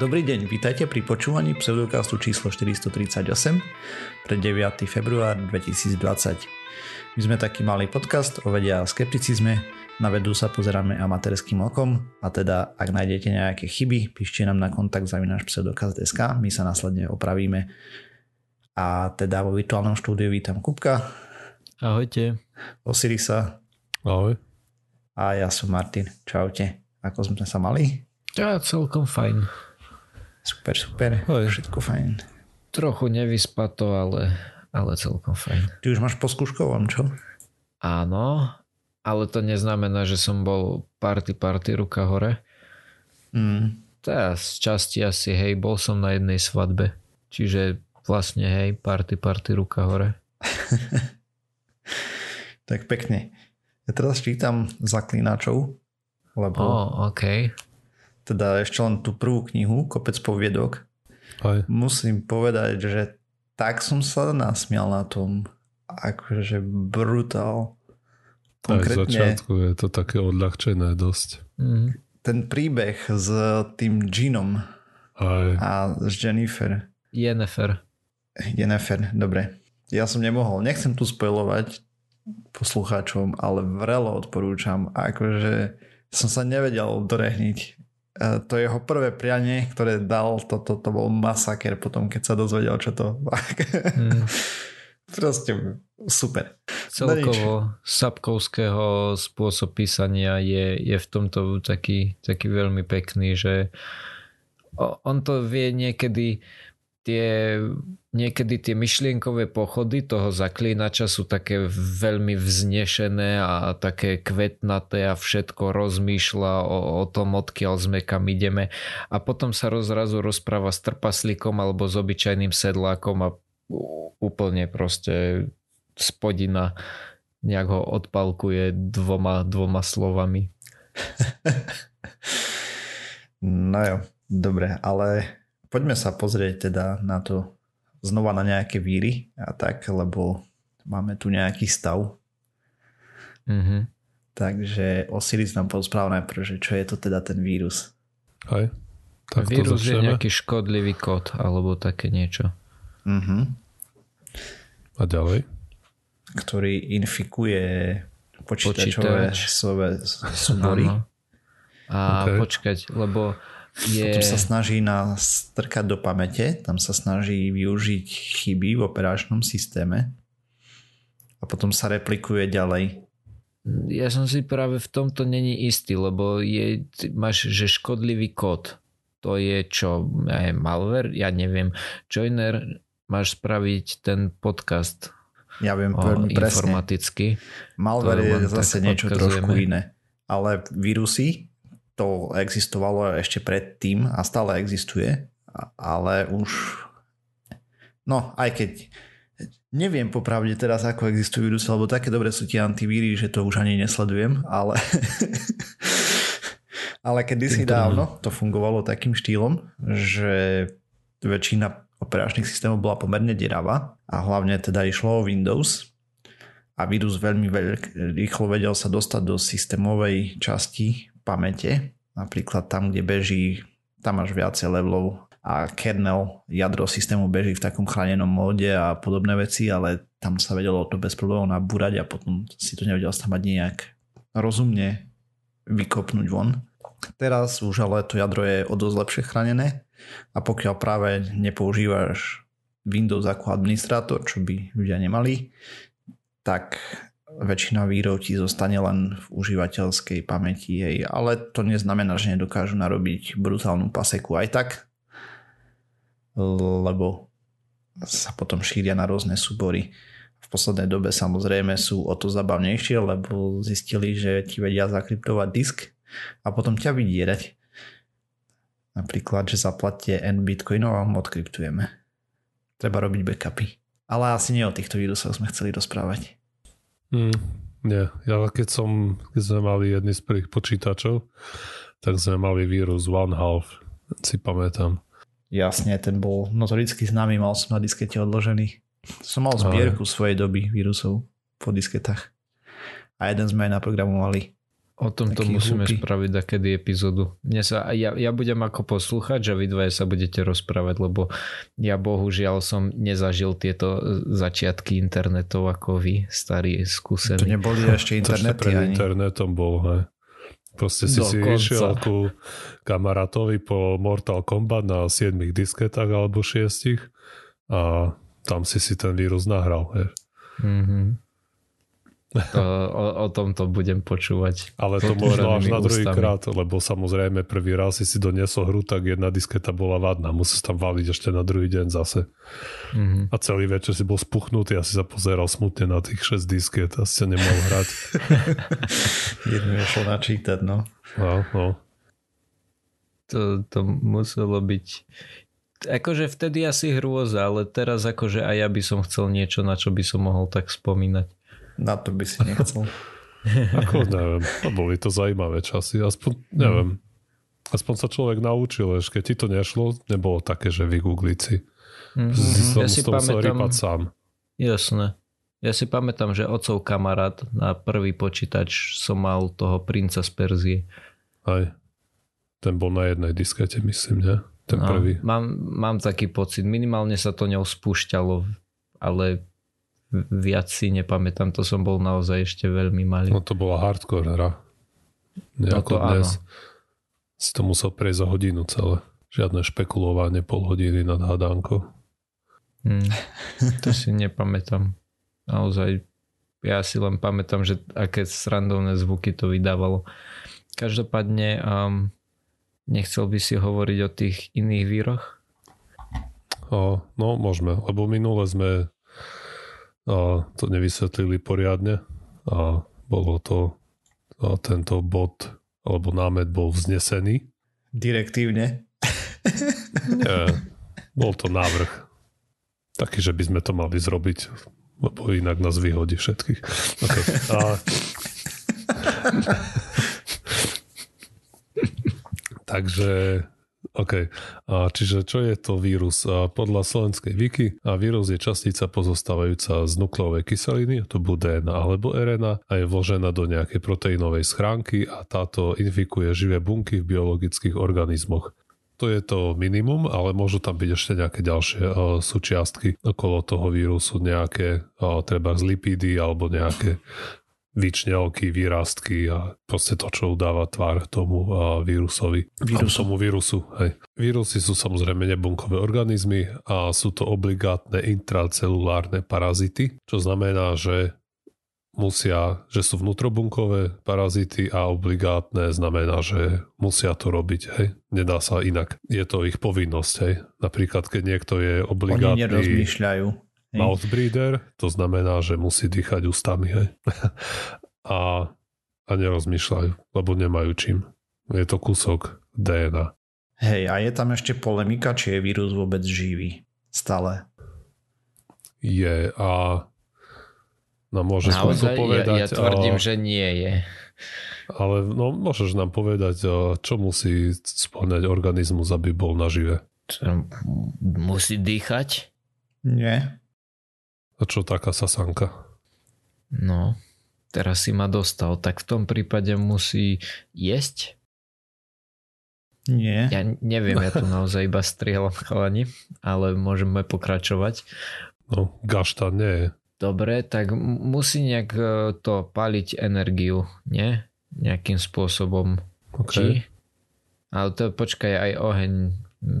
Dobrý deň, vítajte pri počúvaní pseudokastu číslo 438 pre 9. február 2020. My sme taký malý podcast o vede a skepticizme, na vedu sa pozeráme amatérským okom a teda ak nájdete nejaké chyby, píšte nám na kontakt za náš pseudokast.sk, my sa následne opravíme. A teda vo virtuálnom štúdiu vítam Kupka. Ahojte. Osirisa. Ahoj. A ja som Martin. Čaute. Ako sme sa mali? Ja celkom fajn. Super, super. Hej. Všetko fajn. Trochu nevyspato, ale, ale celkom fajn. Ty už máš po skúškovom, čo? Áno, ale to neznamená, že som bol party party ruka hore. Mm. Teraz z časti asi hej, bol som na jednej svadbe. Čiže vlastne hej, party party ruka hore. tak pekne. Ja teraz čítam zaklínačov, lebo... Oh, okay teda ešte len tú prvú knihu, Kopec poviedok, Aj. musím povedať, že tak som sa nasmial na tom. Akože brutál. Konkrétne, Aj z začiatku je to také odľahčené dosť. Mm. Ten príbeh s tým Ginom Aj. a s Jennifer. Jennifer. Jennifer, dobre. Ja som nemohol, nechcem tu spojovať poslucháčom, ale vrelo odporúčam. Akože som sa nevedel dorehniť to jeho prvé prianie, ktoré dal, to, to, to bol masaker potom, keď sa dozvedel, čo to... Mm. Proste super. Celkovo Sapkovského spôsob písania je, je v tomto taký, taký veľmi pekný, že on to vie niekedy tie, niekedy tie myšlienkové pochody toho zaklínača sú také veľmi vznešené a také kvetnaté a všetko rozmýšľa o, o tom, odkiaľ sme, kam ideme a potom sa rozrazu rozpráva s trpaslíkom alebo s obyčajným sedlákom a úplne proste spodina nejak ho odpalkuje dvoma, dvoma slovami. no jo, dobre, ale poďme sa pozrieť teda na to znova na nejaké víry a tak, lebo máme tu nejaký stav. Mm-hmm. Takže Osiris nám porozpráva najprv, že čo je to teda ten vírus. Hej. Tak vírus je nejaký škodlivý kód alebo také niečo. Mm-hmm. A ďalej? Ktorý infikuje počítačové Počítač. súbory. A okay. počkať, lebo je... Potom sa snaží nás strkať do pamäte, tam sa snaží využiť chyby v operačnom systéme a potom sa replikuje ďalej. Ja som si práve v tomto není istý, lebo je, máš, že škodlivý kód. To je čo? Je malware? Ja neviem. Joiner máš spraviť ten podcast ja viem veľmi presne. informaticky. Malware je zase niečo odkazujeme. trošku iné. Ale vírusy to existovalo ešte predtým a stále existuje, ale už no aj keď neviem popravde teraz ako existujú vírusy, lebo také dobre sú tie antivíry, že to už ani nesledujem, ale ale kedysi dávno to fungovalo takým štýlom, že väčšina operačných systémov bola pomerne deravá a hlavne teda išlo o Windows a vírus veľmi veľk, rýchlo vedel sa dostať do systémovej časti pamäte, napríklad tam, kde beží, tam máš viacej levelov a kernel, jadro systému beží v takom chránenom móde a podobné veci, ale tam sa vedelo to bez problémov nabúrať a potom si to nevedel sa mať nejak rozumne vykopnúť von. Teraz už ale to jadro je o dosť lepšie chránené a pokiaľ práve nepoužívaš Windows ako administrátor, čo by ľudia nemali, tak väčšina vírov ti zostane len v užívateľskej pamäti, hej. ale to neznamená, že nedokážu narobiť brutálnu paseku aj tak, lebo sa potom šíria na rôzne súbory. V poslednej dobe samozrejme sú o to zabavnejšie, lebo zistili, že ti vedia zakryptovať disk a potom ťa vydierať. Napríklad, že zaplatie N bitcoinov a odkryptujeme. Treba robiť backupy. Ale asi nie o týchto vírusoch sme chceli rozprávať. Mm, nie, ja keď som, keď sme mali jedný z prvých počítačov, tak sme mali vírus One Half, si pamätám. Jasne, ten bol notoricky známy, mal som na diskete odložený. Som mal zbierku Aj. svojej doby vírusov po disketách. A jeden sme aj naprogramovali. O tomto musíme hlúpy. spraviť takedy epizódu. Mne sa, ja, ja budem ako poslúchať, že vy dvaja sa budete rozprávať, lebo ja bohužiaľ som nezažil tieto začiatky internetov ako vy, starí To skúsení. neboli ešte To internety pred ani. internetom bol, hej. Proste si si Dokonca. išiel ku kamarátovi po Mortal Kombat na 7 disketách alebo 6 a tam si si ten vírus nahral. Hej. Mhm. To, o, o tomto budem počúvať. Ale to možno až na druhý ústami. krát, lebo samozrejme prvý raz si si doniesol hru, tak jedna disketa bola vadná. Musíš tam valiť ešte na druhý deň zase. Mhm. A celý večer si bol spuchnutý a si sa pozeral smutne na tých 6 disket a si nemohol hrať. Jednu je šlo načítať, no. No, no. To, to muselo byť akože vtedy asi hrôza, ale teraz akože aj ja by som chcel niečo, na čo by som mohol tak spomínať. Na to by si nechcel. Ako neviem, boli to zaujímavé časy. Aspoň, neviem, aspoň sa človek naučil, že keď ti to nešlo, nebolo také, že vygoogliť si. Mhm. Si Ja si pamätám- sám. Jasné. Ja si pamätám, že otcov kamarát na prvý počítač som mal toho princa z Perzie. Aj. Ten bol na jednej diskete, myslím, ne? Ten No, prvý. Mám, mám taký pocit, minimálne sa to ňou spúšťalo, ale viac si nepamätám, to som bol naozaj ešte veľmi malý. No to bola hardcore hra. Nie No to dnes. Si to musel prejsť za hodinu celé. Žiadne špekulovanie pol hodiny nad hádánkou. Hmm, to si nepamätám. Naozaj, ja si len pamätám, že aké srandovné zvuky to vydávalo. Každopádne, um, nechcel by si hovoriť o tých iných víroch? O, no, môžeme, lebo minule sme a, to nevysvetlili poriadne a bolo to a tento bod alebo námet bol vznesený. Direktívne. Nie, bol to návrh taký, že by sme to mali zrobiť, lebo inak nás vyhodí všetkých. Okay. A, takže OK. A čiže čo je to vírus? A podľa slovenskej wiki a vírus je častica pozostávajúca z nukleovej kyseliny, to bude DNA alebo RNA a je vložená do nejakej proteínovej schránky a táto infikuje živé bunky v biologických organizmoch. To je to minimum, ale môžu tam byť ešte nejaké ďalšie uh, súčiastky okolo toho vírusu, nejaké uh, treba z lipídy alebo nejaké vyčňelky, výrastky a proste to, čo udáva tvár tomu vírusovi. Vírusu. Tomu vírusu, hej. Vírusy sú samozrejme nebunkové organizmy a sú to obligátne intracelulárne parazity, čo znamená, že musia, že sú vnútrobunkové parazity a obligátne znamená, že musia to robiť, hej. Nedá sa inak. Je to ich povinnosť, hej. Napríklad, keď niekto je Oni obligátny nerozmýšľajú. Hej. mouth breather, to znamená, že musí dýchať ústami, hej. a, a nerozmýšľajú, lebo nemajú čím. Je to kúsok DNA. Hej, a je tam ešte polemika, či je vírus vôbec živý. Stále. Je a no môžeš nám to Naozaj, povedať, ja, ja tvrdím, a, že nie je. ale no, môžeš nám povedať, čo musí spĺňať organizmus, aby bol nažive. Čo, musí dýchať? Nie. A čo taká sasanka? No, teraz si ma dostal. Tak v tom prípade musí jesť? Nie. Ja neviem, ja tu naozaj iba strieľam chalani, ale môžeme pokračovať. No, gašta nie je. Dobre, tak musí nejak e, to paliť energiu, nie? Nejakým spôsobom. OK. Či? Ale to počkaj, aj oheň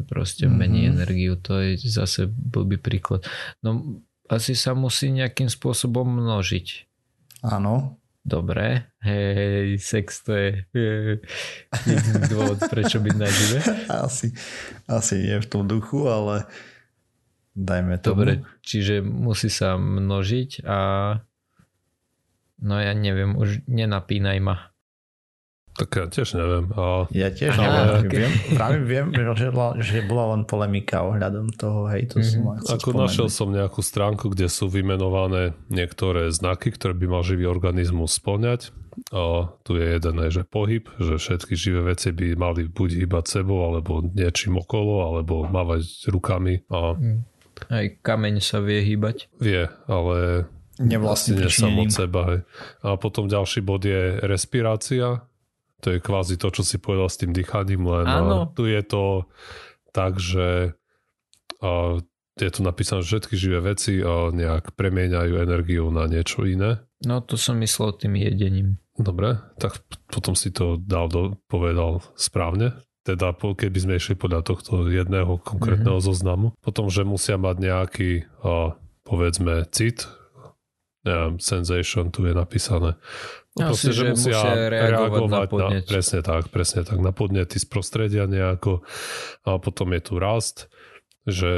proste Mhm. mení energiu, to je zase blbý príklad. No asi sa musí nejakým spôsobom množiť. Áno. Dobre, hej, sex to je je jediný dôvod, prečo byť nažive. Asi, asi nie v tom duchu, ale dajme tomu. Dobre, čiže musí sa množiť a no ja neviem, už nenapínaj ma. Tak ja tiež neviem. A Ja tiež Aha, neviem. ok. Viem, práve viem, že bola, že bola len polemika ohľadom toho, hej, to som Mhm. Ako spomenúť. našiel som nejakú stránku, kde sú vymenované niektoré znaky, ktoré by mal živý organizmus splňať. A tu je jeden, že pohyb, že všetky živé veci by mali buď hýbať sebou, alebo niečím okolo, alebo mávať rukami. A Aj kameň sa vie hýbať. vie, ale Nevlastným vlastne pričinením. od seba. Hej. A potom ďalší bod je respirácia, To je kvázi to, čo si povedal s tým dýchaním, len Áno. tu je to tak, že a, je tu napísané, že všetky živé veci a, nejak premieňajú energiu na niečo iné. No to som myslel tým jedením. Dobre, tak potom si to dal do, povedal správne. Teda keby sme išli podľa tohto jedného konkrétneho mm-hmm. zoznamu. Potom, že musia mať nejaký, a, povedzme, cit, neviem, sensation tu je napísané. No, Asi, že musia reagovať na podnet. presne tak, presne tak, na podnety z prostredia nejako. A potom je tu rast, že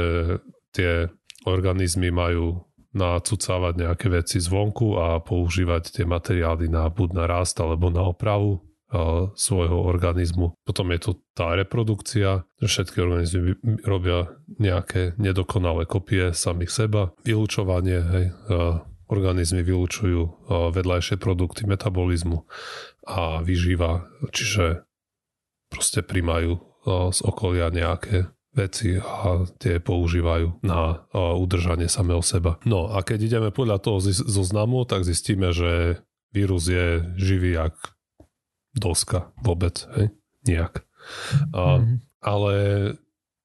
tie organizmy majú nacucávať nejaké veci zvonku a používať tie materiály na buď na rast alebo na opravu a, svojho organizmu. Potom je tu tá reprodukcia, že všetky organizmy robia nejaké nedokonalé kopie samých seba. Vylúčovanie, hej, a, organizmy vylúčujú a, vedľajšie produkty metabolizmu a vyžíva, čiže proste príjmajú a, z okolia nejaké veci a tie používajú na a, udržanie samého seba. No a keď ideme podľa toho zoznamu, tak zistíme, že vírus je živý jak doska vôbec, hej? Nijak. A, Mhm. Ale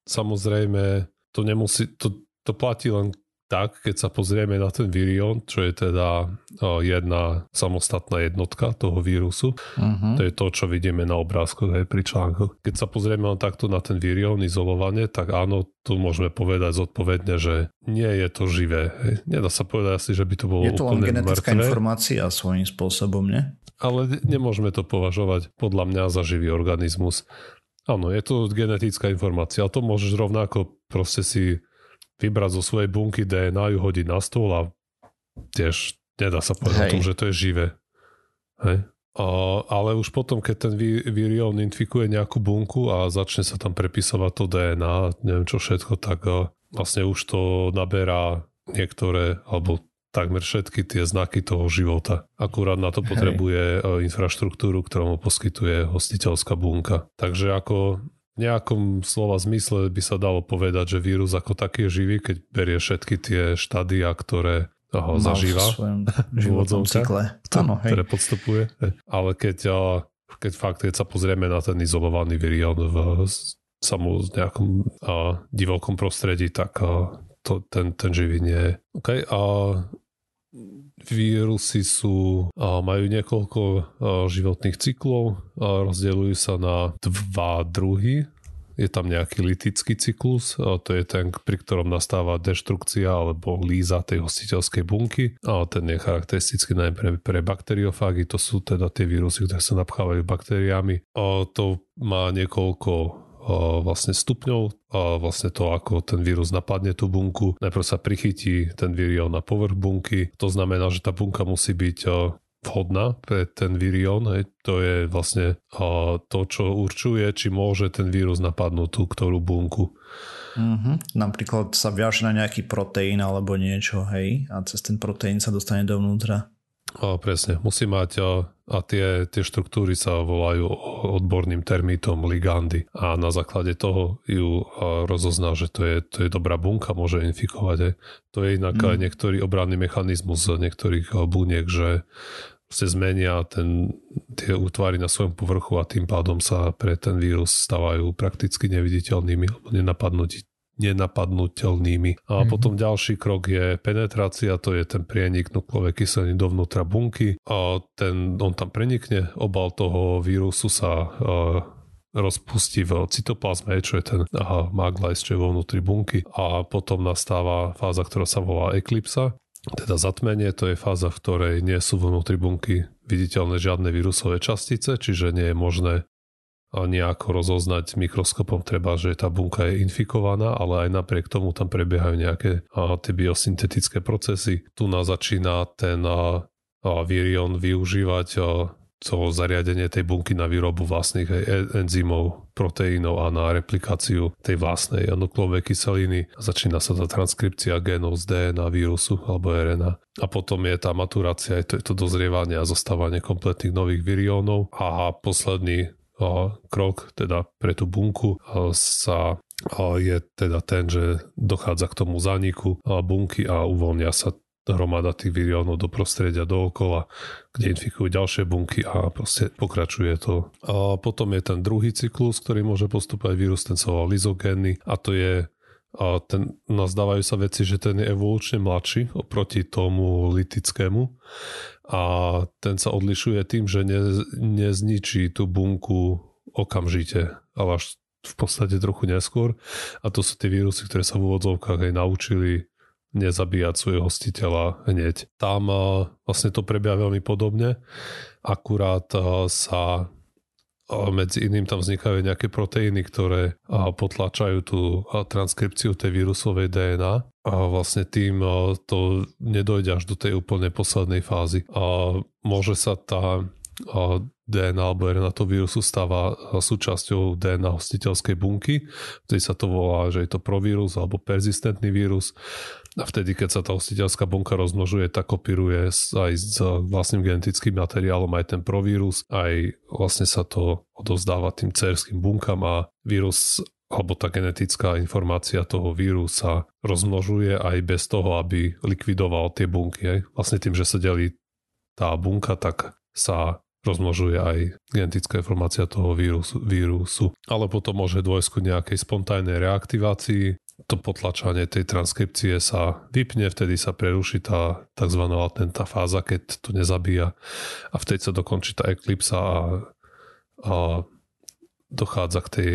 samozrejme to nemusí, to, to platí len tak, keď sa pozrieme na ten virion, čo je teda jedna samostatná jednotka toho vírusu, Uh-huh. to je to, čo vidíme na obrázkoch aj pri článkoch. Keď sa pozrieme len takto na ten virion izolovane, tak áno, tu môžeme povedať zodpovedne, že nie je to živé. Hej. Nedá sa povedať asi, že by to bolo Je to len genetická mŕtve, informácia svojím spôsobom, ne? ale ne- nemôžeme to považovať podľa mňa za živý organizmus. Áno, je to genetická informácia, ale to môžeš rovnako proste si vybrať zo svojej bunky DNA, ju hodiť na stôl a tiež nedá sa povedať o Hej. tom, že to je živé. Hej. A, ale už potom, keď ten virión infikuje nejakú bunku a začne sa tam prepisovať to DNA, neviem čo všetko, tak a, vlastne už to naberá niektoré, alebo takmer všetky tie znaky toho života. Akurát na to Hej. potrebuje e, infraštruktúru, ktorú mu poskytuje hostiteľská bunka. Takže ako nejakom slova zmysle by sa dalo povedať, že vírus ako taký je živý, keď berie všetky tie štádia, ktoré ho Mal zažíva, v svojom životnom cykle. Áno, hej. ktoré podstupuje. Ale keď, keď fakt, keď sa pozrieme na ten izolovaný virión v samú nejakom a, divokom prostredí, tak a, to, ten, ten živý nie je. Okay, a vírusy sú, majú niekoľko životných cyklov, rozdeľujú sa na dva druhy. Je tam nejaký litický cyklus, to je ten, pri ktorom nastáva deštrukcia alebo líza tej hostiteľskej bunky. A ten je charakteristický najmä pre, pre bakteriofágy, to sú teda tie vírusy, ktoré sa napchávajú baktériami. A to má niekoľko vlastne stupňov vlastne to, ako ten vírus napadne tú bunku. Najprv sa prichytí ten virión na povrch bunky, to znamená, že tá bunka musí byť vhodná pre ten virión. To je vlastne to, čo určuje, či môže ten vírus napadnúť tú ktorú bunku. Mhm. Napríklad sa viaže na nejaký proteín alebo niečo, hej, a cez ten proteín sa dostane dovnútra. A presne, musí mať a, a tie, tie štruktúry sa volajú odborným termítom ligandy a na základe toho ju rozozná, že to je, to je dobrá bunka, môže infikovať. Hej. To je inak Mm. niektorý obranný mechanizmus niektorých buniek, že sa zmenia ten, tie útvary na svojom povrchu a tým pádom sa pre ten vírus stávajú prakticky neviditeľnými alebo nenapadnutí nenapadnutelnými. A Mhm. potom ďalší krok je penetrácia, to je ten prienik nukleovej kyseliny dovnútra bunky a ten, on tam prenikne, obal toho vírusu sa uh, rozpustí v cytoplazme, čo je ten aha, maglajs, čo je vo vnútri bunky a potom nastáva fáza, ktorá sa volá eklipsa, teda zatmenie, to je fáza, v ktorej nie sú vnútri bunky viditeľné žiadne vírusové častice, čiže nie je možné nejako rozoznať mikroskopom treba, že tá bunka je infikovaná, ale aj napriek tomu tam prebiehajú nejaké a, tie biosyntetické procesy. Tu nás začína ten a, a virion využívať a, to zariadenie tej bunky na výrobu vlastných enzymov, proteínov a na replikáciu tej vlastnej nukleovej kyseliny. A začína sa tá transkripcia génov z DNA vírusu alebo RNA. A potom je tá maturácia, je to, je to dozrievanie a zostávanie kompletných nových viriónov. A posledný krok teda pre tú bunku sa je teda ten, že dochádza k tomu zániku bunky a uvoľnia sa hromada tých viriónov do prostredia dookola, kde infikujú ďalšie bunky a proste pokračuje to. A potom je ten druhý cyklus, ktorý môže postupovať vírus, ten sa volá a to je a ten, nazdávajú sa veci, že ten je evolučne mladší oproti tomu litickému a ten sa odlišuje tým, že ne, nezničí tú bunku okamžite, ale až v podstate trochu neskôr a to sú tie vírusy, ktoré sa v úvodzovkách aj naučili nezabíjať svojho hostiteľa hneď. Tam vlastne to prebieha veľmi podobne, akurát sa medzi iným tam vznikajú nejaké proteíny, ktoré potlačajú tú transkripciu tej vírusovej DNA a vlastne tým to nedojde až do tej úplne poslednej fázy. A môže sa tá DNA alebo RNA toho vírusu stáva súčasťou DNA hostiteľskej bunky, vtedy sa to volá, že je to provírus alebo persistentný vírus a vtedy, keď sa tá hostiteľská bunka rozmnožuje, tak kopíruje aj s vlastným genetickým materiálom aj ten provírus, aj vlastne sa to odovzdáva tým cerským bunkám a vírus alebo tá genetická informácia toho víru sa rozmnožuje aj bez toho, aby likvidoval tie bunky. Aj. Vlastne tým, že sa delí tá bunka, tak sa rozmnožuje aj genetická informácia toho vírusu, vírusu. Ale potom môže dôjsť ku nejakej spontánnej reaktivácii. To potlačanie tej transkripcie sa vypne, vtedy sa preruší tá tzv. latentná fáza, keď to nezabíja a vtedy sa dokončí tá eklipsa a, a dochádza k tej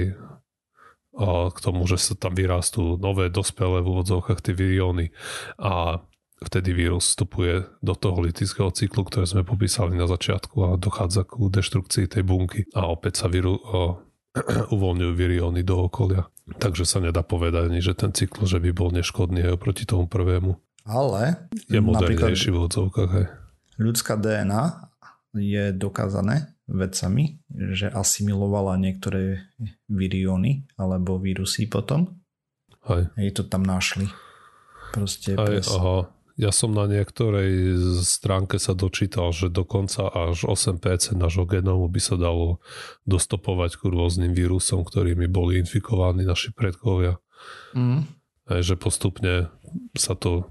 a k tomu, že sa tam vyrastú nové dospelé v úvodzovkách tie virióny a vtedy vírus vstupuje do toho litického cyklu, ktoré sme popísali na začiatku a dochádza k deštrukcii tej bunky a opäť sa víru, o, uvoľňujú virióny do okolia. Takže sa nedá povedať ani, že ten cyklus že by bol neškodný aj oproti tomu prvému. Ale je modernejší v odzovkách. Aj. Ľudská DNA je dokázané vedcami, že asimilovala niektoré virióny alebo vírusy potom. Aj. Jej to tam našli. Proste aj, pres... aha. Ja som na niektorej stránke sa dočítal, že dokonca až 8% nášho genómu by sa dalo dostopovať k rôznym vírusom, ktorými boli infikovaní naši predkovia. Mm. Aj, že postupne sa to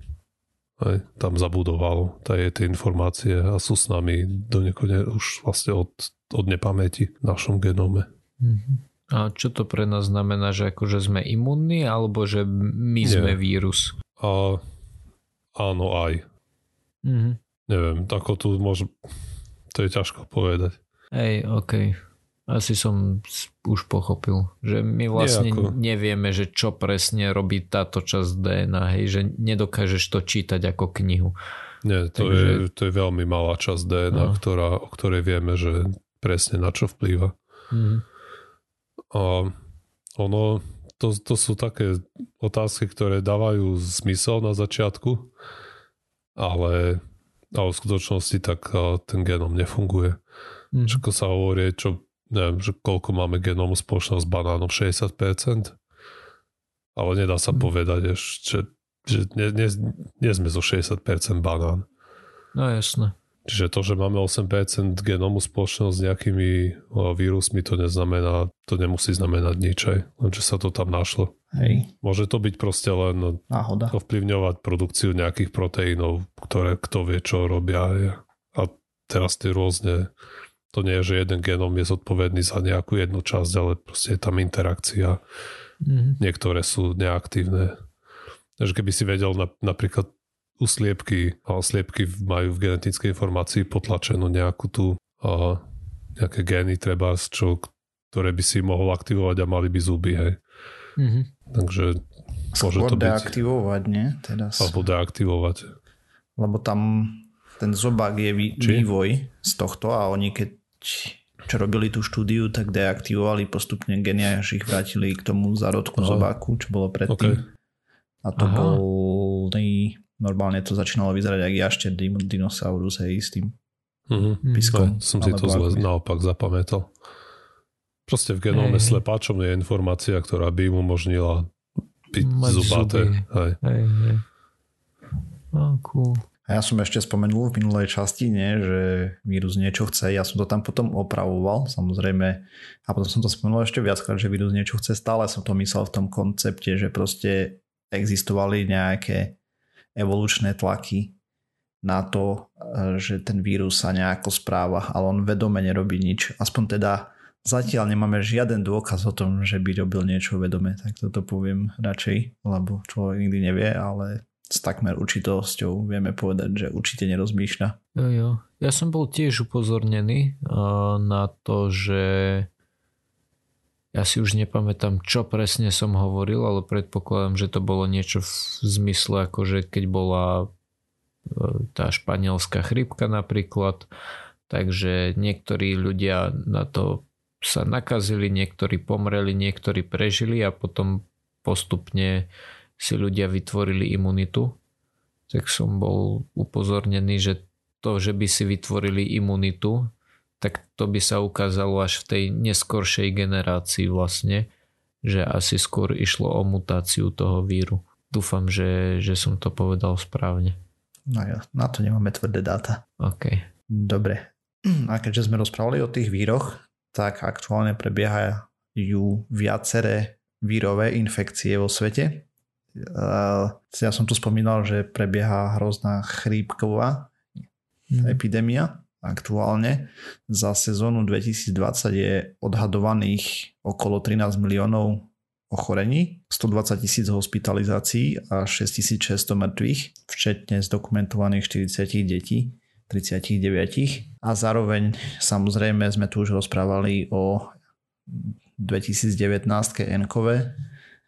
aj, tam zabudovalo, je tie informácie a sú s nami do nekone už vlastne od, od nepamäti v našom genóme. Mm-hmm. A čo to pre nás znamená, že akože sme imunní alebo že my Nie. sme vírus? A áno aj. Mm-hmm. Neviem, ako tu môžem, to je ťažko povedať. Hej, OK. Asi som už pochopil, že my vlastne Nejako. nevieme, že čo presne robí táto časť DNA, hej, že nedokážeš to čítať ako knihu. Nie, to, Takže... je, to je veľmi malá časť DNA, no. ktorá, o ktorej vieme, že presne na čo vplýva. Mm-hmm. A ono, to, to sú také otázky, ktoré dávajú zmysel na začiatku, ale, ale v skutočnosti tak ten genom nefunguje. Mm. Čo sa hovorí, čo, neviem, že koľko máme genómu spoločného s banánom, 60%? Ale nedá sa mm. povedať ešte, že nie, nie, nie sme zo 60% banán. No jasné. Čiže to, že máme 8% genómu spoločného s nejakými vírusmi, to neznamená, to nemusí znamenať nič aj, len že sa to tam našlo. Hej. Môže to byť proste len Náhoda. ovplyvňovať produkciu nejakých proteínov, ktoré kto vie, čo robia. A teraz tie rôzne, to nie je, že jeden genóm je zodpovedný za nejakú jednu časť, ale proste je tam interakcia. Mm-hmm. Niektoré sú neaktívne. Takže keby si vedel na, napríklad u sliepky, a sliepky majú v genetickej informácii potlačenú nejakú tú a, nejaké gény treba, čo, ktoré by si mohol aktivovať a mali by zuby, hej. Mm-hmm. Takže môže to byť... deaktivovať, nie? Teda Alebo deaktivovať. Lebo tam ten zobák je vý, vývoj z tohto a oni keď čo robili tú štúdiu, tak deaktivovali postupne genia, až ich vrátili k tomu zárodku no. zobáku, čo bolo predtým. Okay. A to Aha. bol normálne to začínalo vyzerať jak jašte dinosaurus, hej, s tým mm-hmm. piskom. No, som si to zle naopak zapamätal. Proste v genóme hey, slepáčom je informácia, ktorá by im umožnila byť Mať zubaté. Hej. Hey, hey. Oh, cool. A ja som ešte spomenul v minulej časti, nie, že vírus niečo chce. Ja som to tam potom opravoval, samozrejme. A potom som to spomenul ešte viackrát, že vírus niečo chce. Stále som to myslel v tom koncepte, že proste existovali nejaké evolučné tlaky na to, e, že ten vírus sa nejako správa, ale on vedome nerobí nič. Aspoň teda zatiaľ nemáme žiaden dôkaz o tom, že by robil niečo vedome, tak toto poviem radšej, lebo človek nikdy nevie, ale s takmer určitosťou vieme povedať, že určite nerozmýšľa. Jo, jo. Ja som bol tiež upozornený uh, na to, že ja si už nepamätám, čo presne som hovoril, ale predpokladám, že to bolo niečo v zmysle, ako že keď bola e, tá španielská chrypka napríklad, takže niektorí ľudia na to sa nakazili, niektorí pomreli, niektorí prežili a potom postupne si ľudia vytvorili imunitu. Tak som bol upozornený, že to, že by si vytvorili imunitu, tak to by sa ukázalo až v tej neskoršej generácii vlastne, že asi skôr išlo o mutáciu toho víru. Dúfam, že, že som to povedal správne. No ja, na to nemáme tvrdé dáta. OK. Dobre. A keďže sme rozprávali o tých víroch, tak aktuálne prebiehajú viaceré vírové infekcie vo svete. Ja som tu spomínal, že prebieha hrozná chrípková mm. epidémia aktuálne. Za sezónu 2020 je odhadovaných okolo 13 miliónov ochorení, 120 tisíc hospitalizácií a 6600 mŕtvych, včetne zdokumentovaných 40 detí, 39. A zároveň samozrejme sme tu už rozprávali o 2019 Enkove,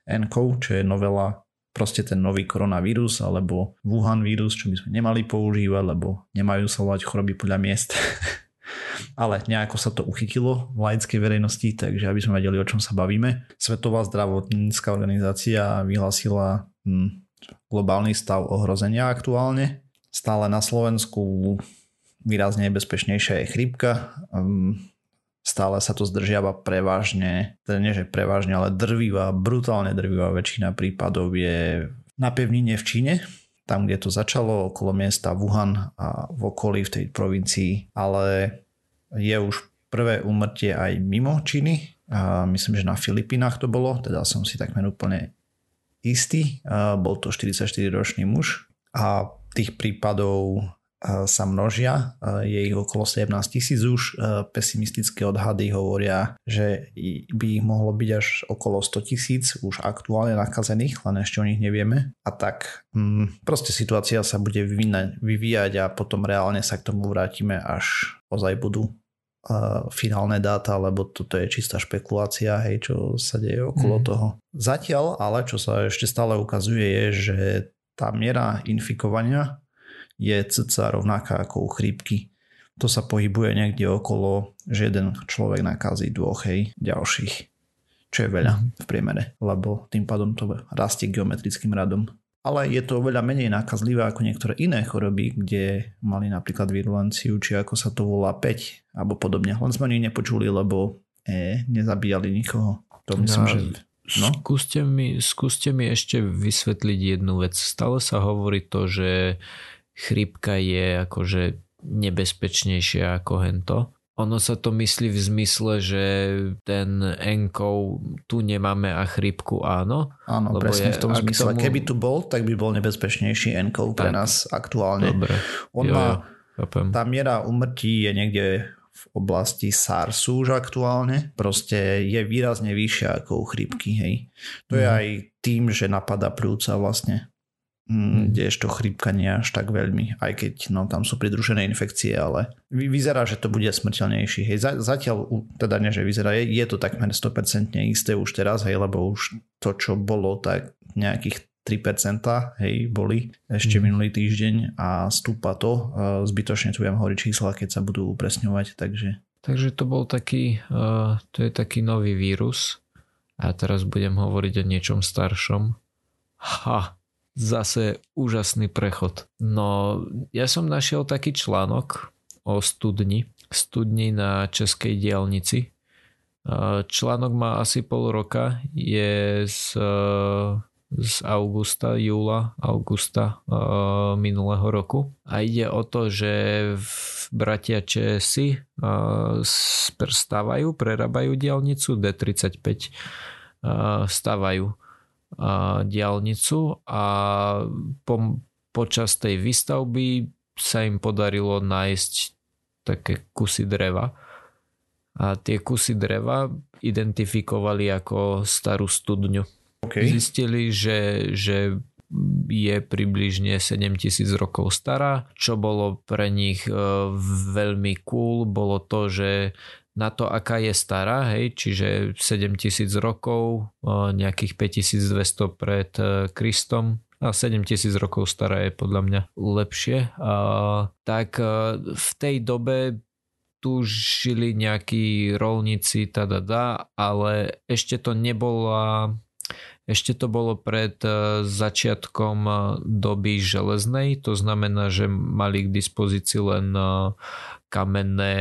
Enkov, čo je novela proste ten nový koronavírus alebo Wuhan vírus, čo by sme nemali používať, lebo nemajú sa choroby podľa miest. Ale nejako sa to uchytilo v laickej verejnosti, takže aby sme vedeli, o čom sa bavíme. Svetová zdravotnícká organizácia vyhlásila hm, globálny stav ohrozenia aktuálne. Stále na Slovensku výrazne nebezpečnejšia je chrípka. Hm, stále sa to zdržiava prevažne, teda nie že prevažne, ale drvivá, brutálne drvivá väčšina prípadov je na pevnine v Číne, tam, kde to začalo, okolo miesta Wuhan a v okolí v tej provincii, ale je už prvé úmrtie aj mimo Číny, a myslím, že na Filipínach to bolo, teda som si takmer úplne istý, a bol to 44-ročný muž a tých prípadov sa množia, je ich okolo 17 tisíc už, pesimistické odhady hovoria, že by ich mohlo byť až okolo 100 tisíc už aktuálne nakazených, len ešte o nich nevieme. A tak mm, proste situácia sa bude vyvíjať a potom reálne sa k tomu vrátime, až ozaj budú finálne dáta, lebo toto je čistá špekulácia, hej, čo sa deje okolo mm. toho. Zatiaľ ale, čo sa ešte stále ukazuje, je, že tá miera infikovania je cca rovnaká ako u chrípky. To sa pohybuje niekde okolo, že jeden človek nakazí dvoch hej, ďalších. Čo je veľa mm-hmm. v priemere, lebo tým pádom to rastie geometrickým radom. Ale je to oveľa menej nákazlivé ako niektoré iné choroby, kde mali napríklad virulenciu, či ako sa to volá 5 alebo podobne. Len sme nich nepočuli, lebo e, nezabíjali nikoho. To myslím, no, že No? Skúste, mi, skúste mi ešte vysvetliť jednu vec. Stále sa hovorí to, že chrípka je akože nebezpečnejšia ako hento. Ono sa to myslí v zmysle, že ten enkov tu nemáme a chrípku áno. Áno, lebo presne je, v tom zmysle. Tomu... Keby tu bol, tak by bol nebezpečnejší enkov pre nás aktuálne. Dobre. On jo, má, jo, tá miera umrtí je niekde v oblasti SARSu už aktuálne. Proste je výrazne vyššia ako u chrípky. Hej. To mm. je mhm. aj tým, že napada pľúca vlastne. Mm, kdežto chrípka nie až tak veľmi, aj keď no, tam sú pridružené infekcie, ale vyzerá, že to bude smrteľnejší. Hej, zatiaľ, teda nie, že vyzerá, je, je to takmer 100% isté už teraz, hej, lebo už to, čo bolo, tak nejakých 3% hej, boli ešte mm. minulý týždeň a stúpa to. Zbytočne tu budem hovoriť čísla, keď sa budú upresňovať, takže... Takže to bol taký, uh, to je taký nový vírus a teraz budem hovoriť o niečom staršom. Ha, zase úžasný prechod. No, ja som našiel taký článok o studni, studni na Českej diálnici. Článok má asi pol roka, je z, z augusta, júla, augusta minulého roku. A ide o to, že v bratia Česi stávajú, prerábajú diálnicu D35 stávajú diálnicu a po, počas tej výstavby sa im podarilo nájsť také kusy dreva. A tie kusy dreva identifikovali ako starú studňu. Okay. Zistili, že, že je približne 7000 rokov stará. Čo bolo pre nich e, veľmi cool, bolo to, že na to, aká je stará, hej, čiže 7000 rokov, e, nejakých 5200 pred e, Kristom, a 7000 rokov stará je podľa mňa lepšie, a, tak v tej dobe tu žili nejakí rolníci, tada, ale ešte to nebola ešte to bolo pred e, začiatkom e, doby železnej, to znamená, že mali k dispozícii len e, kamenné,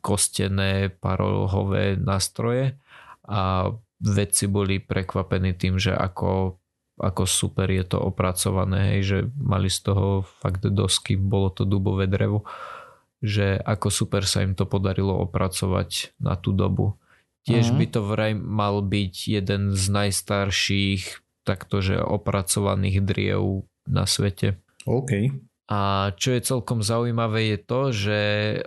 kostené, parohové nástroje a vedci boli prekvapení tým, že ako, ako super je to opracované, hej, že mali z toho fakt dosky, bolo to dubové drevo, že ako super sa im to podarilo opracovať na tú dobu. Tiež uh-huh. by to vraj mal byť jeden z najstarších taktože opracovaných driev na svete. OK. A čo je celkom zaujímavé je to, že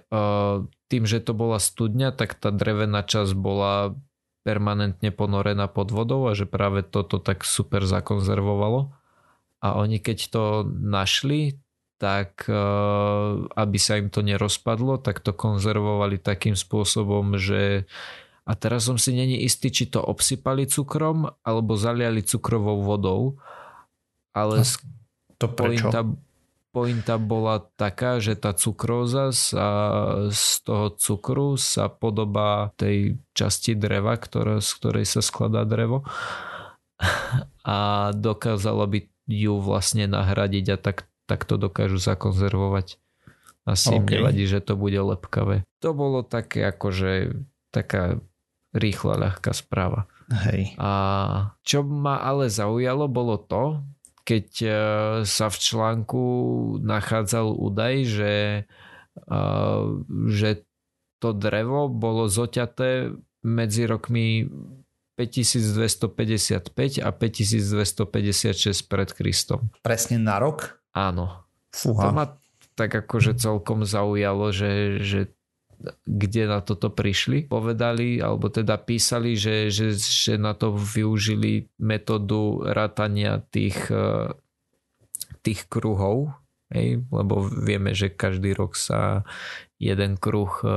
uh, tým, že to bola studňa, tak tá drevená časť bola permanentne ponorená pod vodou a že práve toto tak super zakonzervovalo. A oni keď to našli, tak uh, aby sa im to nerozpadlo, tak to konzervovali takým spôsobom, že a teraz som si není istý, či to obsypali cukrom alebo zaliali cukrovou vodou. Ale to prečo? Pointa, pointa bola taká, že tá cukróza sa, z toho cukru sa podobá tej časti dreva, ktorá, z ktorej sa skladá drevo a dokázalo by ju vlastne nahradiť a tak, tak to dokážu zakonzervovať. Asi okay. im nevadí, že to bude lepkavé. To bolo také akože taká rýchla, ľahká správa. Hej. A čo ma ale zaujalo bolo to, keď e, sa v článku nachádzal údaj, že, e, že to drevo bolo zoťaté medzi rokmi 5255 a 5256 pred Kristom. Presne na rok? Áno. Fúha. To ma tak akože celkom zaujalo, že, že kde na toto prišli. Povedali, alebo teda písali, že, že, že na to využili metódu rátania tých, e, tých kruhov, hej? lebo vieme, že každý rok sa jeden kruh e,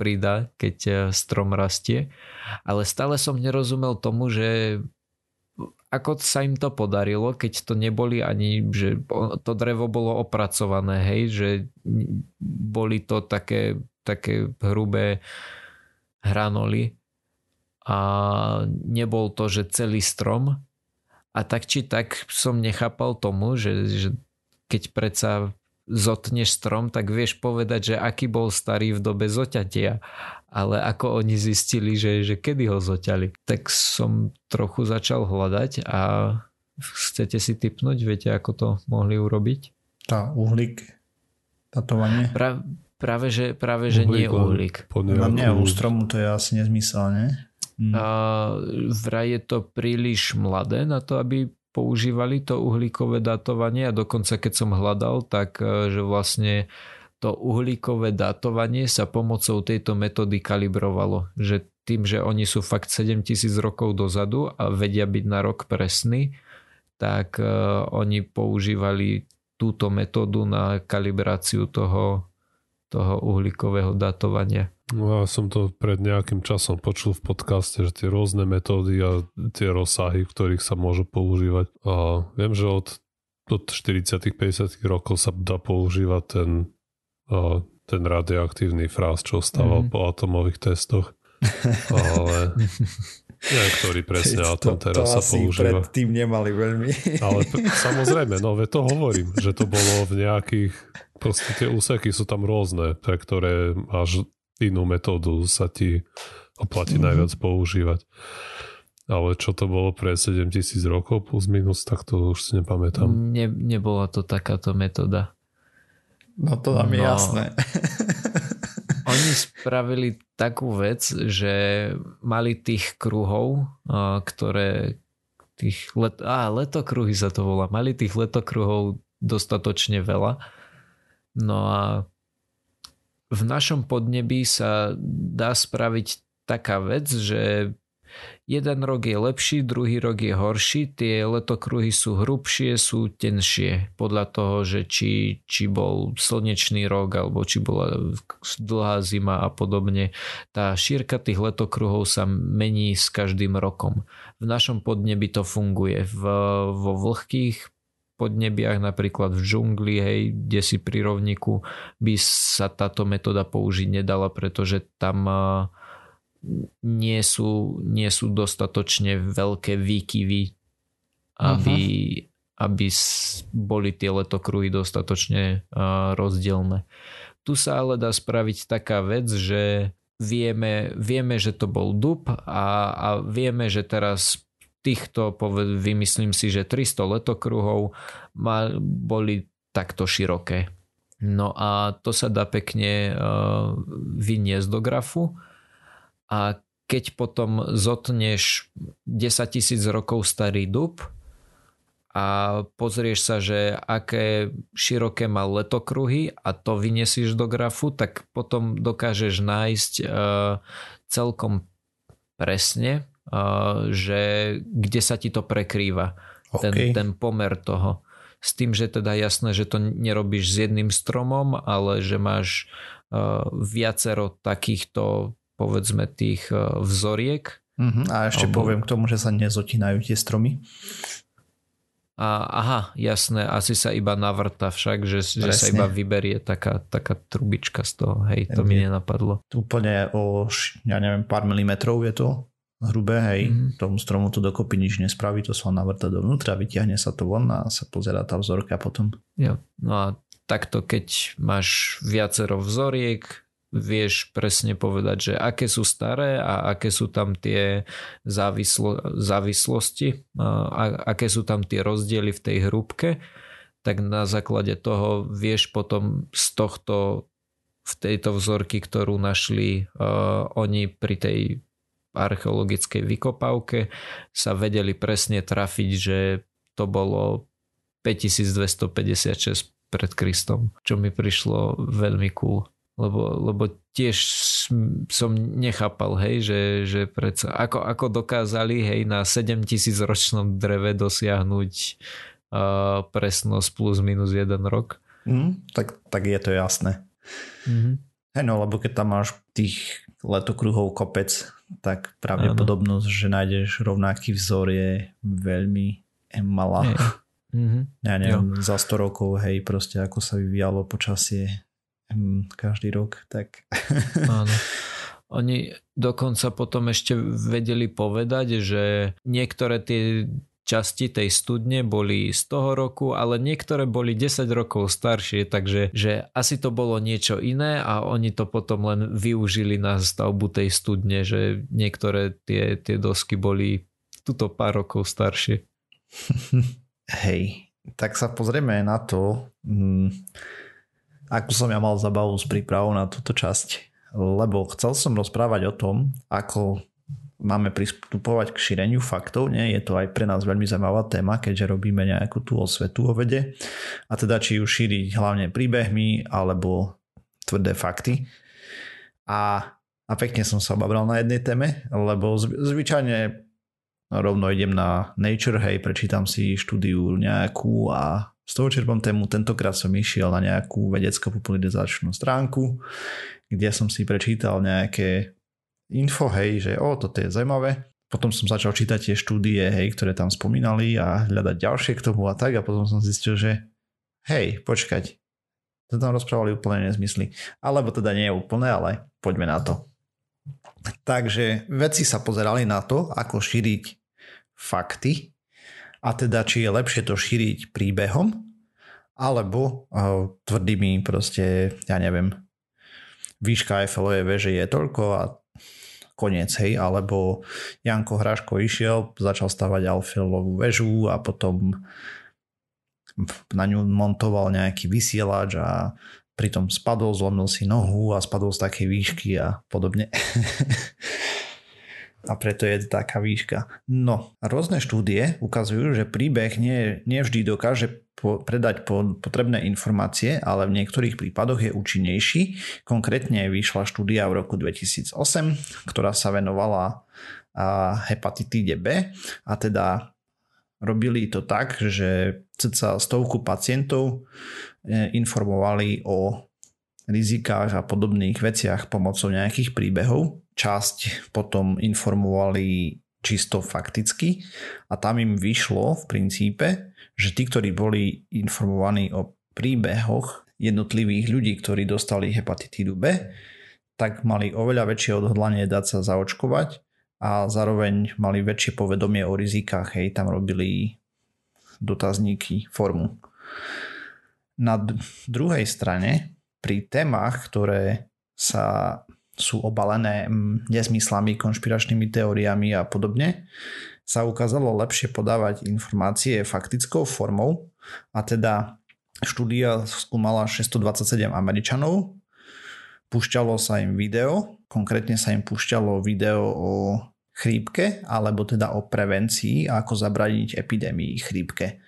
pridá, keď e, strom rastie. Ale stále som nerozumel tomu, že ako sa im to podarilo, keď to neboli ani, že to drevo bolo opracované, hej, že boli to také také hrubé hranoly a nebol to, že celý strom a tak či tak som nechápal tomu, že, že keď predsa zotneš strom, tak vieš povedať, že aký bol starý v dobe zoťatia. Ale ako oni zistili, že, že kedy ho zoťali. Tak som trochu začal hľadať a chcete si typnúť, viete ako to mohli urobiť? Tá uhlík, datovanie. Pra, Práve, že, práve, že uhlík, nie uhlík. No nie, u stromu to je asi nezmysel, nie? Hm. A vraj je to príliš mladé na to, aby používali to uhlíkové datovanie a dokonca keď som hľadal, tak e, že vlastne to uhlíkové datovanie sa pomocou tejto metódy kalibrovalo. Že tým, že oni sú fakt 7000 rokov dozadu a vedia byť na rok presný, tak uh, oni používali túto metódu na kalibráciu toho toho uhlíkového datovania. No ja som to pred nejakým časom počul v podcaste, že tie rôzne metódy a tie rozsahy, v ktorých sa môžu používať. A viem, že od, od 40-50 rokov sa dá používať ten, a, ten radioaktívny fráz, čo stával mm-hmm. po atomových testoch. Ale neviem, ktorý presne atom teraz to sa používa. tým nemali veľmi. Ale samozrejme, no ve to hovorím, že to bolo v nejakých Proste tie úseky sú tam rôzne, pre ktoré až inú metódu sa ti oplatí mm-hmm. najviac používať. Ale čo to bolo pre 7000 rokov plus minus, tak to už si nepamätám. Ne, nebola to takáto metóda. No to nám no, je jasné. oni spravili takú vec, že mali tých kruhov, ktoré tých let, á, letokruhy sa to volá. Mali tých letokruhov dostatočne veľa No a v našom podnebí sa dá spraviť taká vec, že jeden rok je lepší, druhý rok je horší, tie letokruhy sú hrubšie, sú tenšie podľa toho, že či, či bol slnečný rok alebo či bola dlhá zima a podobne. Tá šírka tých letokruhov sa mení s každým rokom. V našom podnebi to funguje. V, vo vlhkých podnebiach, napríklad v džungli, hej, kde si pri rovníku, by sa táto metóda použiť nedala, pretože tam nie sú, nie sú dostatočne veľké výkyvy, aby, uh-huh. aby boli tie letokruhy dostatočne rozdielne. Tu sa ale dá spraviť taká vec, že vieme, vieme že to bol dub a, a vieme, že teraz týchto, vymyslím si, že 300 letokruhov mal, boli takto široké. No a to sa dá pekne uh, vyniesť do grafu a keď potom zotneš 10 tisíc rokov starý dub a pozrieš sa, že aké široké má letokruhy a to vyniesieš do grafu, tak potom dokážeš nájsť uh, celkom presne, uh, že kde sa ti to prekrýva. Okay. Ten, ten pomer toho. S tým, že teda jasné, že to nerobíš s jedným stromom, ale že máš uh, viacero takýchto povedzme tých e, vzoriek. Uh-huh. A ešte alebo... poviem k tomu, že sa nezotínajú tie stromy. A, aha, jasné, asi sa iba navrta však, že, že sa iba vyberie taká, taká trubička z toho, hej, to mi nenapadlo. Úplne o, ja neviem, pár milimetrov je to hrubé, hej, mm-hmm. tomu stromu to dokopy nič nespraví, to sa navrta dovnútra, vyťahne sa to von a sa pozera tá vzorka potom. Jo, no a takto, keď máš viacero vzoriek, vieš presne povedať, že aké sú staré a aké sú tam tie závislo, závislosti, a aké sú tam tie rozdiely v tej hrúbke, tak na základe toho vieš potom z tohto v tejto vzorky, ktorú našli uh, oni pri tej archeologickej vykopávke, sa vedeli presne trafiť, že to bolo 5256 pred Kristom, čo mi prišlo veľmi cool lebo, lebo tiež som nechápal, hej, že, že predsa, ako, ako dokázali, hej, na 7000 ročnom dreve dosiahnuť uh, presnosť plus minus jeden rok. Mm, tak, tak je to jasné. Mm-hmm. Hej, no, lebo keď tam máš tých letokruhov kopec, tak pravdepodobnosť, ano. že nájdeš rovnaký vzor je veľmi malá. Mm-hmm. Ja neviem, jo. za 100 rokov, hej, proste ako sa vyvíjalo počasie, každý rok, tak... Áno. Oni dokonca potom ešte vedeli povedať, že niektoré tie časti tej studne boli z toho roku, ale niektoré boli 10 rokov staršie, takže že asi to bolo niečo iné a oni to potom len využili na stavbu tej studne, že niektoré tie, tie dosky boli tuto pár rokov staršie. Hej, tak sa pozrieme na to. Ako som ja mal zabavu s prípravou na túto časť, lebo chcel som rozprávať o tom, ako máme pristupovať k šíreniu faktov. Nie? Je to aj pre nás veľmi zaujímavá téma, keďže robíme nejakú tú osvetu o vede. A teda či ju šíriť hlavne príbehmi alebo tvrdé fakty. A, a pekne som sa obabral na jednej téme, lebo zvyčajne rovno idem na Nature, hej, prečítam si štúdiu nejakú a z toho čerpám tému. Tentokrát som išiel na nejakú vedecko-popularizačnú stránku, kde som si prečítal nejaké info, hej, že o, toto je zaujímavé. Potom som začal čítať tie štúdie, hej, ktoré tam spomínali a hľadať ďalšie k tomu a tak a potom som zistil, že hej, počkať, to tam rozprávali úplne nezmysly. Alebo teda nie je úplne, ale poďme na to. Takže vedci sa pozerali na to, ako šíriť fakty a teda či je lepšie to šíriť príbehom alebo uh, tvrdými proste, ja neviem, výška Eiffelovej veže je toľko a koniec, hej, alebo Janko Hraško išiel, začal stavať Eiffelovú väžu a potom na ňu montoval nejaký vysielač a pritom spadol, zlomil si nohu a spadol z takej výšky a podobne. a preto je taká výška. No, rôzne štúdie ukazujú, že príbeh nie, nevždy dokáže po, predať po, potrebné informácie, ale v niektorých prípadoch je účinnejší. Konkrétne vyšla štúdia v roku 2008, ktorá sa venovala a, hepatitíde B a teda robili to tak, že cca stovku pacientov e, informovali o rizikách a podobných veciach pomocou nejakých príbehov. Časť potom informovali čisto fakticky a tam im vyšlo v princípe, že tí, ktorí boli informovaní o príbehoch jednotlivých ľudí, ktorí dostali hepatitídu B, tak mali oveľa väčšie odhodlanie dať sa zaočkovať a zároveň mali väčšie povedomie o rizikách, hej, tam robili dotazníky formu. Na druhej strane pri témach, ktoré sa sú obalené mm, nezmyslami, konšpiračnými teóriami a podobne, sa ukázalo lepšie podávať informácie faktickou formou a teda štúdia skúmala 627 Američanov, púšťalo sa im video, konkrétne sa im púšťalo video o chrípke, alebo teda o prevencii a ako zabraniť epidémii chrípke.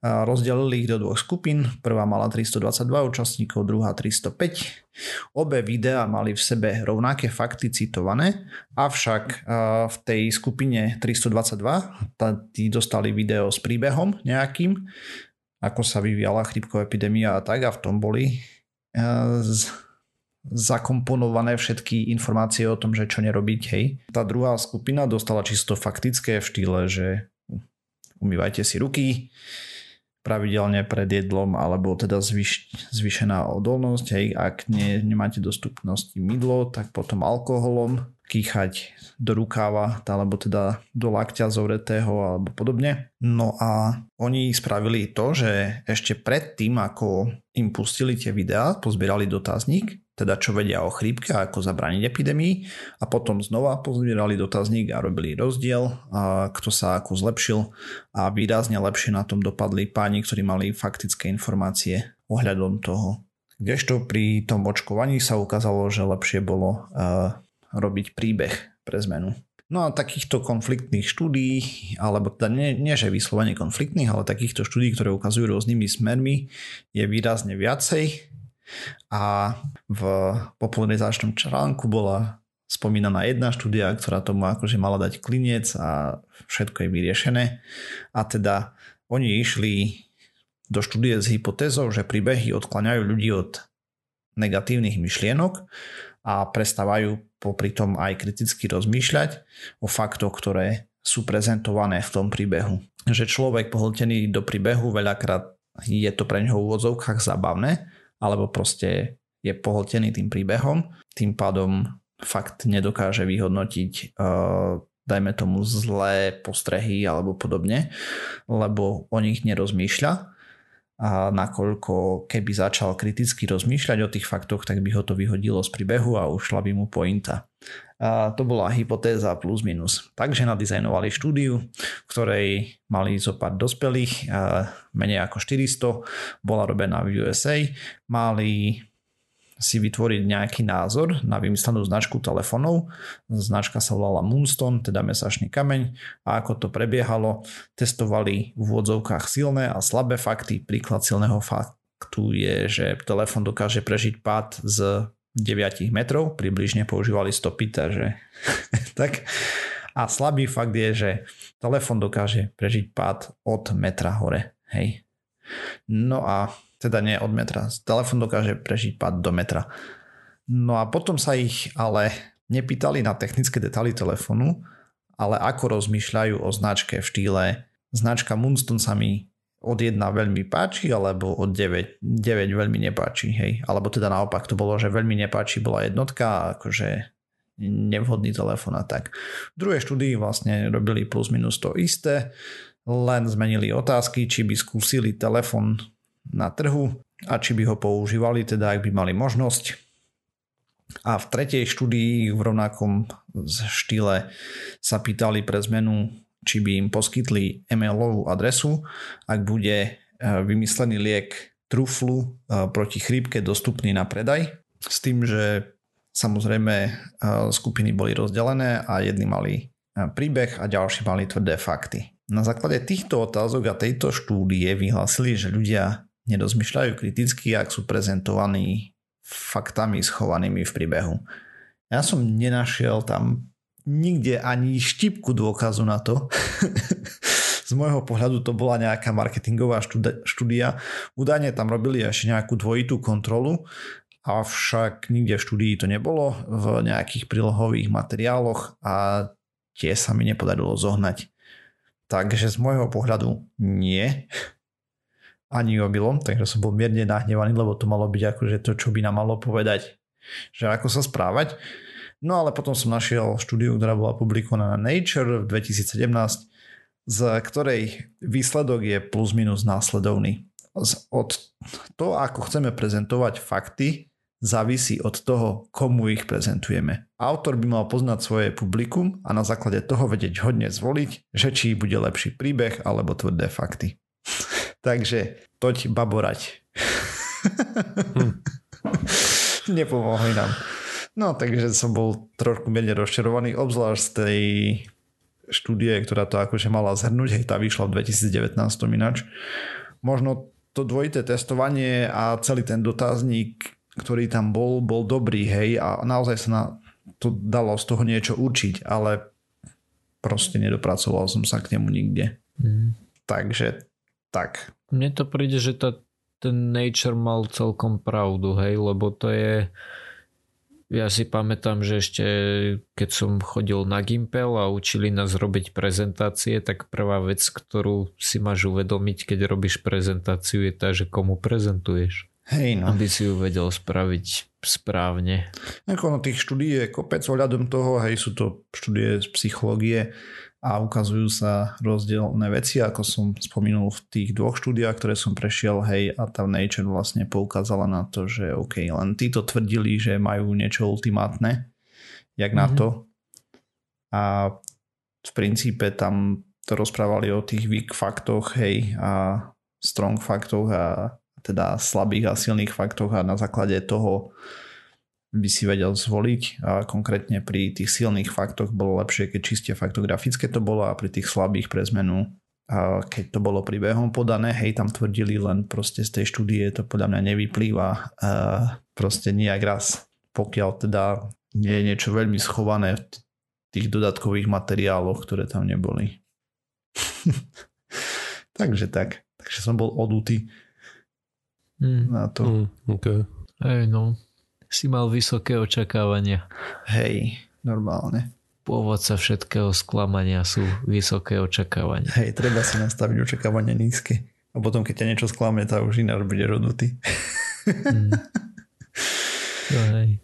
Rozdelili ich do dvoch skupín. Prvá mala 322 účastníkov, druhá 305. Obe videá mali v sebe rovnaké fakty citované, avšak v tej skupine 322 tí dostali video s príbehom nejakým, ako sa vyvíjala chrípková epidémia a tak a v tom boli zakomponované všetky informácie o tom, že čo nerobiť, hej. Tá druhá skupina dostala čisto faktické v štýle, že umývajte si ruky pravidelne pred jedlom alebo teda zvyš, zvyšená odolnosť, hej, ak ne, nemáte dostupnosti mydlo, tak potom alkoholom, kýchať do rukáva, alebo teda do lakťa zovretého alebo podobne. No a oni spravili to, že ešte pred tým, ako im pustili tie videá, pozbierali dotazník teda čo vedia o chrípke a ako zabrániť epidémii a potom znova pozbierali dotazník a robili rozdiel, a kto sa ako zlepšil a výrazne lepšie na tom dopadli páni, ktorí mali faktické informácie ohľadom toho. Kdežto pri tom očkovaní sa ukázalo, že lepšie bolo uh, robiť príbeh pre zmenu. No a takýchto konfliktných štúdí, alebo teda nie, nie že vyslovene konfliktných, ale takýchto štúdí, ktoré ukazujú rôznymi smermi, je výrazne viacej a v popularizačnom článku bola spomínaná jedna štúdia, ktorá tomu akože mala dať klinec a všetko je vyriešené. A teda oni išli do štúdie s hypotézou, že príbehy odkláňajú ľudí od negatívnych myšlienok a prestávajú popri tom aj kriticky rozmýšľať o faktoch, ktoré sú prezentované v tom príbehu. Že človek pohltený do príbehu veľakrát je to pre neho v úvodzovkách zabavné, alebo proste je pohltený tým príbehom, tým pádom fakt nedokáže vyhodnotiť uh, dajme tomu zlé postrehy alebo podobne, lebo o nich nerozmýšľa a nakoľko keby začal kriticky rozmýšľať o tých faktoch, tak by ho to vyhodilo z príbehu a ušla by mu pointa. A to bola hypotéza plus minus. Takže nadizajnovali štúdiu, v ktorej mali zo pár dospelých, menej ako 400, bola robená v USA, mali si vytvoriť nejaký názor na vymyslenú značku telefónov. Značka sa volala Moonstone, teda mesačný kameň a ako to prebiehalo, testovali v úvodzovkách silné a slabé fakty. Príklad silného faktu je, že telefón dokáže prežiť pád z 9 metrov, približne používali stopy, takže tak. A slabý fakt je, že telefón dokáže prežiť pád od metra hore. Hej. No a teda nie od metra. Telefón dokáže prežiť pád do metra. No a potom sa ich ale nepýtali na technické detaily telefónu, ale ako rozmýšľajú o značke v štýle značka Moonstone sa mi od 1 veľmi páči, alebo od 9, 9 veľmi nepáči, hej. Alebo teda naopak to bolo, že veľmi nepáči bola jednotka akože nevhodný telefón a tak. V druhej štúdii vlastne robili plus minus to isté, len zmenili otázky, či by skúsili telefón na trhu a či by ho používali, teda ak by mali možnosť. A v tretej štúdii v rovnakom štýle sa pýtali pre zmenu či by im poskytli e-mailovú adresu, ak bude e, vymyslený liek truflu e, proti chrípke dostupný na predaj. S tým, že samozrejme e, skupiny boli rozdelené a jedni mali príbeh a ďalší mali tvrdé fakty. Na základe týchto otázok a tejto štúdie vyhlásili, že ľudia nedozmyšľajú kriticky, ak sú prezentovaní faktami schovanými v príbehu. Ja som nenašiel tam nikde ani štipku dôkazu na to. Z môjho pohľadu to bola nejaká marketingová štúdia. Údajne tam robili ešte nejakú dvojitú kontrolu, avšak nikde v štúdii to nebolo v nejakých prílohových materiáloch a tie sa mi nepodarilo zohnať. Takže z môjho pohľadu nie. Ani obilom, takže som bol mierne nahnevaný, lebo to malo byť akože to, čo by nám malo povedať, že ako sa správať. No ale potom som našiel štúdiu, ktorá bola publikovaná na Nature v 2017, z ktorej výsledok je plus minus následovný. Od to, ako chceme prezentovať fakty, závisí od toho, komu ich prezentujeme. Autor by mal poznať svoje publikum a na základe toho vedieť hodne zvoliť, že či bude lepší príbeh alebo tvrdé fakty. Takže toť baborať. hm. Nepomohli nám. No, takže som bol trošku mierne rozčarovaný, obzvlášť z tej štúdie, ktorá to akože mala zhrnúť, hej, tá vyšla v 2019 ináč. Možno to dvojité testovanie a celý ten dotazník ktorý tam bol, bol dobrý, hej, a naozaj sa na to dalo z toho niečo učiť, ale proste nedopracoval som sa k nemu nikde. Mm. Takže tak. Mne to príde, že tá, ten Nature mal celkom pravdu, hej, lebo to je ja si pamätám, že ešte keď som chodil na Gimpel a učili nás robiť prezentácie, tak prvá vec, ktorú si máš uvedomiť, keď robíš prezentáciu je tá, že komu prezentuješ. Hej, no. Aby si ju vedel spraviť správne. Ako no tých štúdí je kopec ohľadom toho, hej, sú to štúdie z psychológie a ukazujú sa rozdielne veci, ako som spomínal v tých dvoch štúdiách, ktoré som prešiel, hej, a tá Nature vlastne poukázala na to, že OK, len títo tvrdili, že majú niečo ultimátne, jak mm-hmm. na mhm. to. A v princípe tam to rozprávali o tých weak faktoch, hej, a strong faktoch a teda slabých a silných faktoch a na základe toho by si vedel zvoliť a konkrétne pri tých silných faktoch bolo lepšie, keď čiste faktografické to bolo a pri tých slabých pre zmenu a keď to bolo príbehom podané, hej, tam tvrdili len proste z tej štúdie to podľa mňa nevyplýva a proste nejak raz, pokiaľ teda nie je niečo veľmi schované v tých dodatkových materiáloch, ktoré tam neboli. Takže tak. Takže som bol odutý mm. na to. Mm, okay. Hej, no. Si mal vysoké očakávania. Hej, normálne. Pôvod sa všetkého sklamania sú vysoké očakávania. Hej, treba si nastaviť očakávania nízke. A potom, keď ťa niečo sklame, tak už ináč bude rodnutý. Mm. No, hej.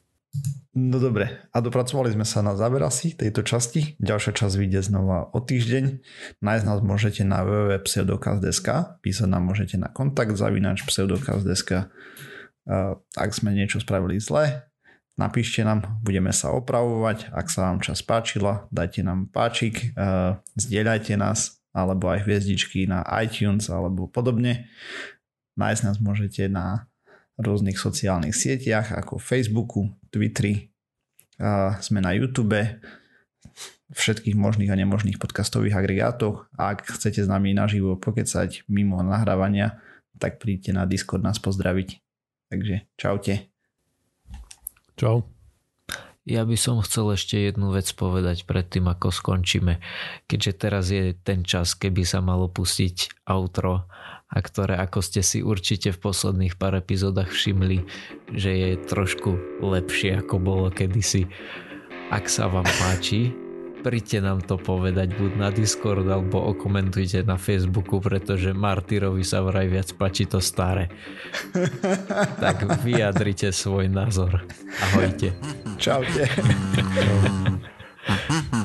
No dobre, a dopracovali sme sa na záver asi tejto časti. Ďalšia časť vyjde znova o týždeň. Nájsť nás môžete na www.pseudokaz.sk písať nám môžete na kontakt zavinač pseudokaz.sk Ak sme niečo spravili zle, napíšte nám, budeme sa opravovať. Ak sa vám čas páčila, dajte nám páčik, zdieľajte nás alebo aj hviezdičky na iTunes alebo podobne. Nájsť nás môžete na rôznych sociálnych sieťach ako Facebooku, Twitteri, a sme na YouTube, všetkých možných a nemožných podcastových agregátoch a ak chcete s nami naživo pokecať mimo nahrávania, tak príďte na Discord nás pozdraviť. Takže čaute. Čau. Ja by som chcel ešte jednu vec povedať pred tým, ako skončíme. Keďže teraz je ten čas, keby sa malo pustiť outro a ktoré, ako ste si určite v posledných pár epizódach všimli, že je trošku lepšie, ako bolo kedysi. Ak sa vám páči, príďte nám to povedať buď na Discord alebo okomentujte na Facebooku, pretože Martyrovi sa vraj viac páči to staré. tak vyjadrite svoj názor. Ahojte. Čaute.